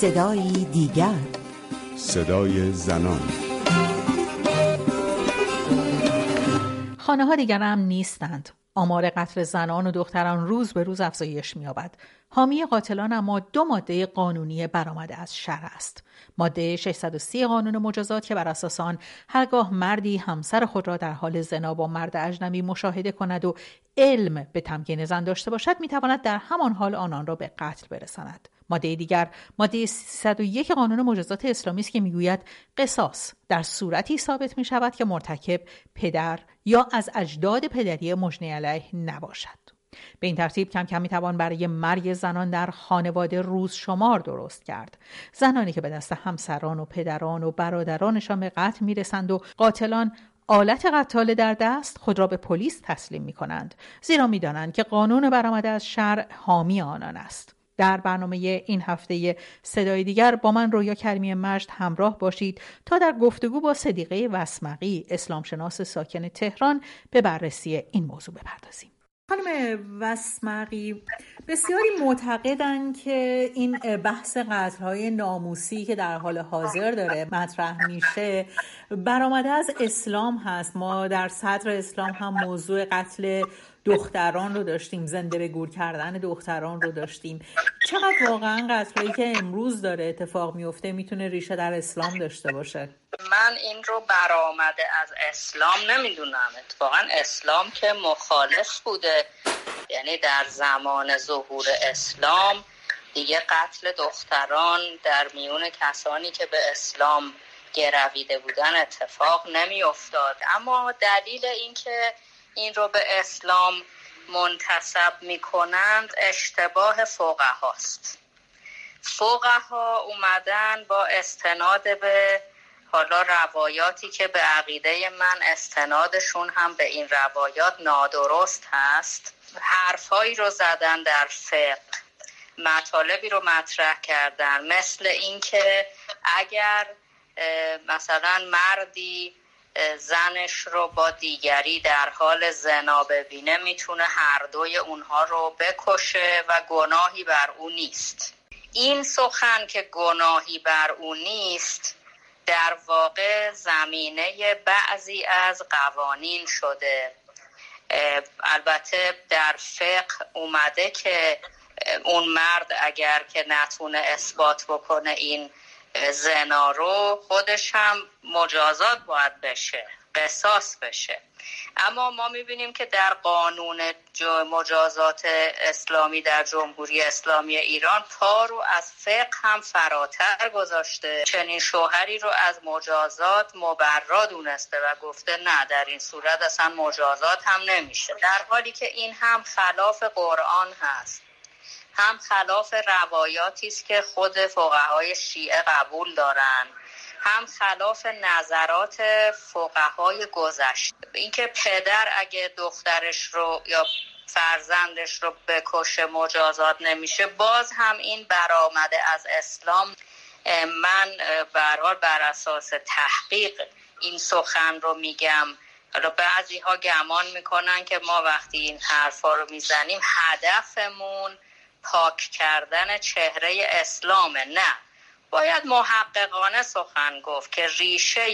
صدایی دیگر صدای زنان خانه ها دیگر هم نیستند آمار قتل زنان و دختران روز به روز افزایش می‌یابد. حامی قاتلان اما دو ماده قانونی برآمده از شر است. ماده 630 قانون مجازات که بر اساس آن هرگاه مردی همسر خود را در حال زنا با مرد اجنبی مشاهده کند و علم به تمکین زن داشته باشد می‌تواند در همان حال آنان را به قتل برساند ماده دیگر. ماده 301 قانون مجازات اسلامی است که می‌گوید قصاص در صورتی ثابت می شود که مرتکب پدر یا از اجداد پدری مجنی علیه نباشد. به این ترتیب کم کم می‌توان برای مرگ زنان در خانواده روز شمار درست کرد. زنانی که به دست همسران و پدران و برادرانشان به قتل می‌رسند و قاتلان آلت قتال در دست خود را به پلیس تسلیم می کنند زیرا می دانند که قانون برآمده از شرع حامی آنان است. در برنامه این هفته صدای دیگر با من رویا کریمی مجد همراه باشید تا در گفتگو با صدیقه وسمقی اسلامشناس ساکن تهران به بررسی این موضوع بپردازیم. خانم وسمقی بسیاری معتقدن که این بحث قتلهای ناموسی که در حال حاضر داره مطرح میشه برآمده از اسلام هست. ما در صدر اسلام هم موضوع قتل دختران رو داشتیم زنده به گور کردن دختران رو داشتیم. چقدر واقعا قتلهایی که امروز داره اتفاق میفته می‌تونه ریشه در اسلام داشته باشه؟ من این رو برآمده از اسلام نمی‌دونم. اتفاقا اسلام که مخالف بوده. یعنی در زمان ظهور اسلام دیگه قتل دختران در میون کسانی که به اسلام گرویده بودن اتفاق نمیافتاد. اما دلیل اینکه این رو به اسلام منتصب می کنند اشتباه فقه هاست فقه ها اومدن با استناد به حالا روایاتی که به عقیده من استنادشون هم به این روایات نادرست هست حرفهایی رو زدن در فقه. مطالبی رو مطرح کردن. مثل اینکه اگر مثلا مردی زنش رو با دیگری در حال زنا ببینه می‌تونه هر دوی اونها رو بکشه و گناهی بر او نیست. این سخن که گناهی بر او نیست در واقع زمینه بعضی از قوانین شده. البته در فقه اومده که اون مرد اگر که نتونه اثبات بکنه این زنا رو خودش هم مجازات باید بشه قصاص بشه. اما ما می‌بینیم که در قانون مجازات اسلامی در جمهوری اسلامی ایران پا رو از فقه هم فراتر گذاشته. چنین شوهری رو از مجازات مبرا دونسته و گفته نه در این صورت اصلا مجازات هم نمیشه. در حالی که این هم خلاف قرآن هست. هم خلاف روایاتی است که خود فقهای شیعه قبول دارن هم خلاف نظرات فقهای گذشته. اینکه پدر اگه دخترش رو یا فرزندش رو بکشه مجازات نمیشه باز هم این برآمده از اسلام. من برحال بر اساس تحقیق این سخن رو میگم. حالا بعضی ها گمان می‌کنن که ما وقتی این حرفا رو می‌زنیم هدفمون پاک کردن چهره اسلامه نه. باید محققانه سخن گفت که ریشه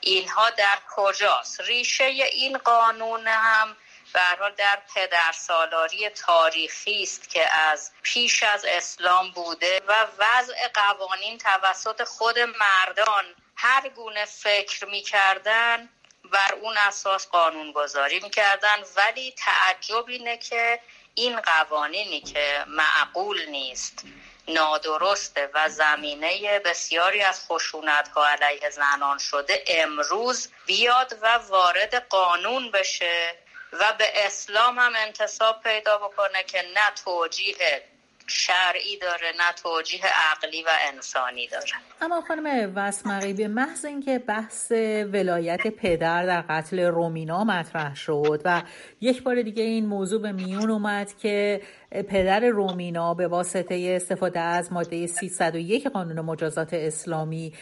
اینها در کجاست. ریشه این قانون هم برحال در پدر سالاری تاریخی است که از پیش از اسلام بوده و وضع قوانین توسط خود مردان هر گونه فکر می‌کردن بر اون اساس قانون گذاری می‌کردن. ولی تعجب اینه که این قوانینی که معقول نیست نادرسته و زمینه بسیاری از خشونت ها علیه زنان شده امروز بیاد و وارد قانون بشه و به اسلام هم انتصاب پیدا بکنه که نه توجیه شرعی داره نه توجیه عقلی و انسانی داره. اما خانم وسمقی به محض اینکه بحث ولایت پدر در قتل رومینا مطرح شد و یک بار دیگه این موضوع به میون اومد که پدر رومینا به واسطه استفاده از ماده 301 قانون مجازات اسلامی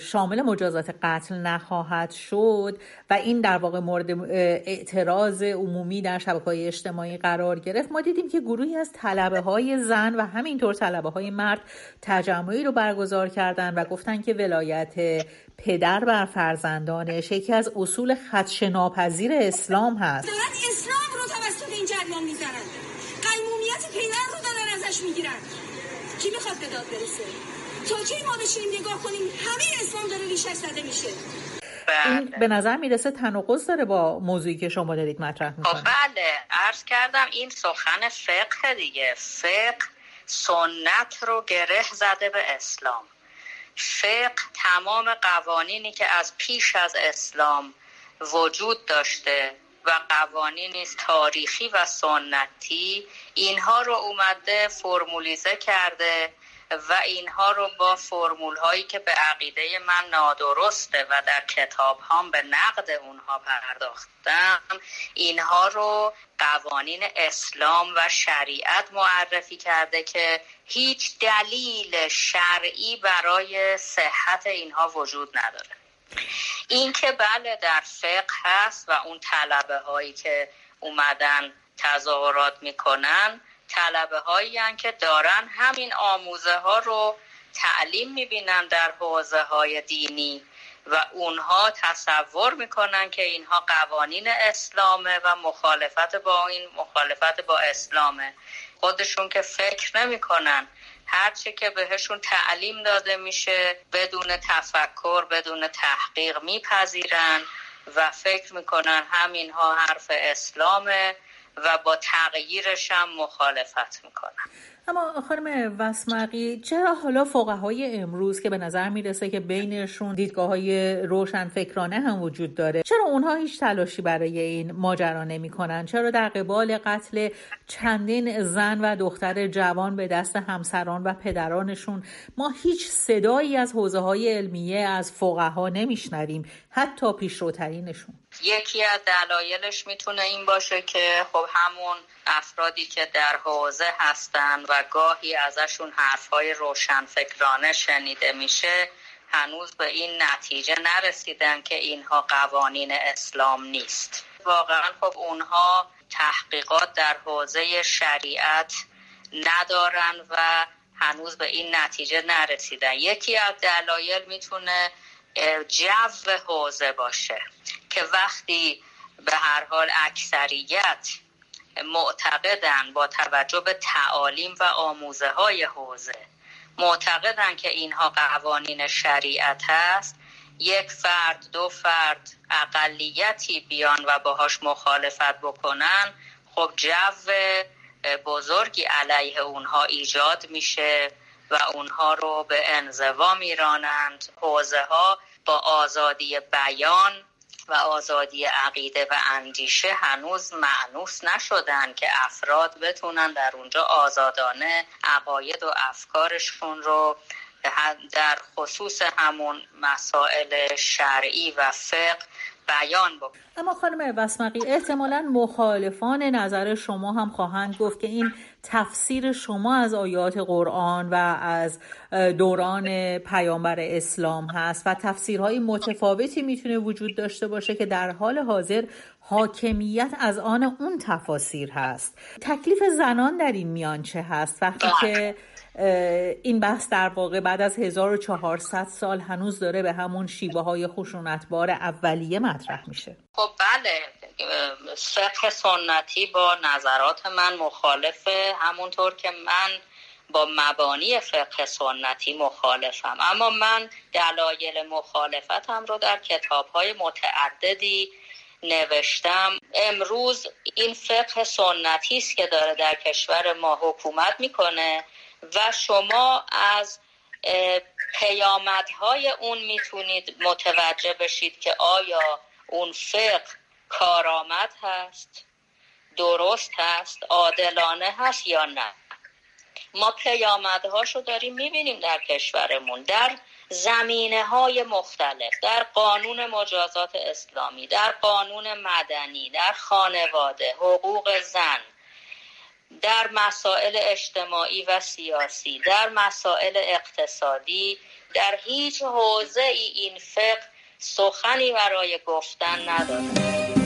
شامل مجازات قتل نخواهد شد و این در واقع مورد اعتراض عمومی در شبکه های اجتماعی قرار گرفت. ما دیدیم که گروهی از طلبه های زن و همینطور طلبه های مرد تجمعی رو برگزار کردن و گفتن که ولایت پدر بر فرزندانش یکی از اصول خدش ناپذیر اسلام هست. اسلام رو توسط این جریان می‌زنن قیمومیت پدر رو دارن ازش می‌گیرن. کی می‌خواد به داد برسه؟ تا کی ما بشینیم نگاه کنیم همه اسلام داره ریشش زده میشه. این به نظر می‌رسه تناقض داره با موضوعی که شما دارید مطرح خب می‌کنید. بله. عرض کردم این سخن فقه دیگه. فقه سنت رو گره زده به اسلام. فقه تمام قوانینی که از پیش از اسلام وجود داشته و قوانینی تاریخی و سنتی اینها رو اومده فرمولیزه کرده و اینها رو با فرمول هایی که به عقیده من نادرسته و در کتاب هم به نقد اونها پرداختم اینها رو قوانین اسلام و شریعت معرفی کرده که هیچ دلیل شرعی برای صحت اینها وجود نداره. این که بله در فقه هست و اون طلبه هایی که اومدن تظاهرات می‌کنن طلبه هایی که دارن همین آموزه ها رو تعلیم می‌بینن در حوزه های دینی و اونها تصور می‌کنن که اینها قوانین اسلامه و مخالفت با این مخالفت با اسلامه. خودشون که فکر نمی‌کنن هرچه که بهشون تعلیم داده میشه بدون تفکر بدون تحقیق میپذیرن و فکر می‌کنن همینها حرف اسلامه. و با تغییرش هم مخالفت می‌کنن اما خانم وسمقی چرا حالا های امروز که به نظر می‌رسه که بینشون دیدگاه های روشن فکرانه هم وجود داره چرا اونها هیچ تلاشی برای این ماجرا نمی‌کنن؟ چرا در قبال قتل چندین زن و دختر جوان به دست همسران و پدرانشون ما هیچ صدایی از حوزه های علمیه از فقها نمیشنویم؟ حتی پیشروترینشون. یکی از دلایلش می‌تونه این باشه که خب همون افرادی که در حوزه هستن و گاهی ازشون حرفهای روشنفکرانه شنیده میشه هنوز به این نتیجه نرسیدن که اینها قوانین اسلام نیست. واقعا خب اونها تحقیقات در حوزه شریعت ندارن و هنوز به این نتیجه نرسیدن. یکی از دلایل می‌تونه جو حوزه باشه که وقتی به هر حال اکثریت معتقدن با توجه به تعالیم و آموزه های حوزه معتقدن که اینها قوانین شریعت هست یک فرد دو فرد اقلیتی بیان و باهاش مخالفت بکنن خب جو بزرگی علیه اونها ایجاد میشه و اونها رو به انزوا میرانند. حوزه ها با آزادی بیان و آزادی عقیده و اندیشه هنوز معنوس نشدن که افراد بتونن در اونجا آزادانه عقاید و افکارشون رو در خصوص همون مسائل شرعی و فقه بیان بکنن اما خانم وسمقی احتمالا مخالفان نظر شما هم خواهند گفت که این تفسیر شما از آیات قرآن و از دوران پیامبر اسلام هست و تفسیرهای متفاوتی می‌تونه وجود داشته باشه که در حال حاضر حاکمیت از آن اون تفاسیر هست. تکلیف زنان در این میان چه هست؟ وقتی که این بحث در واقع بعد از 1400 سال هنوز داره به همون شیوه های خشونتبار اولیه مطرح میشه. خب بله. فقه سنتی با نظرات من مخالفه همونطور که من با مبانی فقه سنتی مخالفم. اما من دلایل مخالفتم رو در کتاب های متعددی نوشتم امروز این فقه سنتی است که داره در کشور ما حکومت می‌کنه و شما از پیامدهای اون می‌تونید متوجه بشید که آیا اون فقه کارآمد هست درست هست عادلانه هست یا نه. ما پیامدهاشو داریم می‌بینیم در کشورمون. در زمینه های مختلف در قانون مجازات اسلامی در قانون مدنی در خانواده حقوق زن در مسائل اجتماعی و سیاسی در مسائل اقتصادی در هیچ حوزه ای این فقه سخنی برای گفتن نداره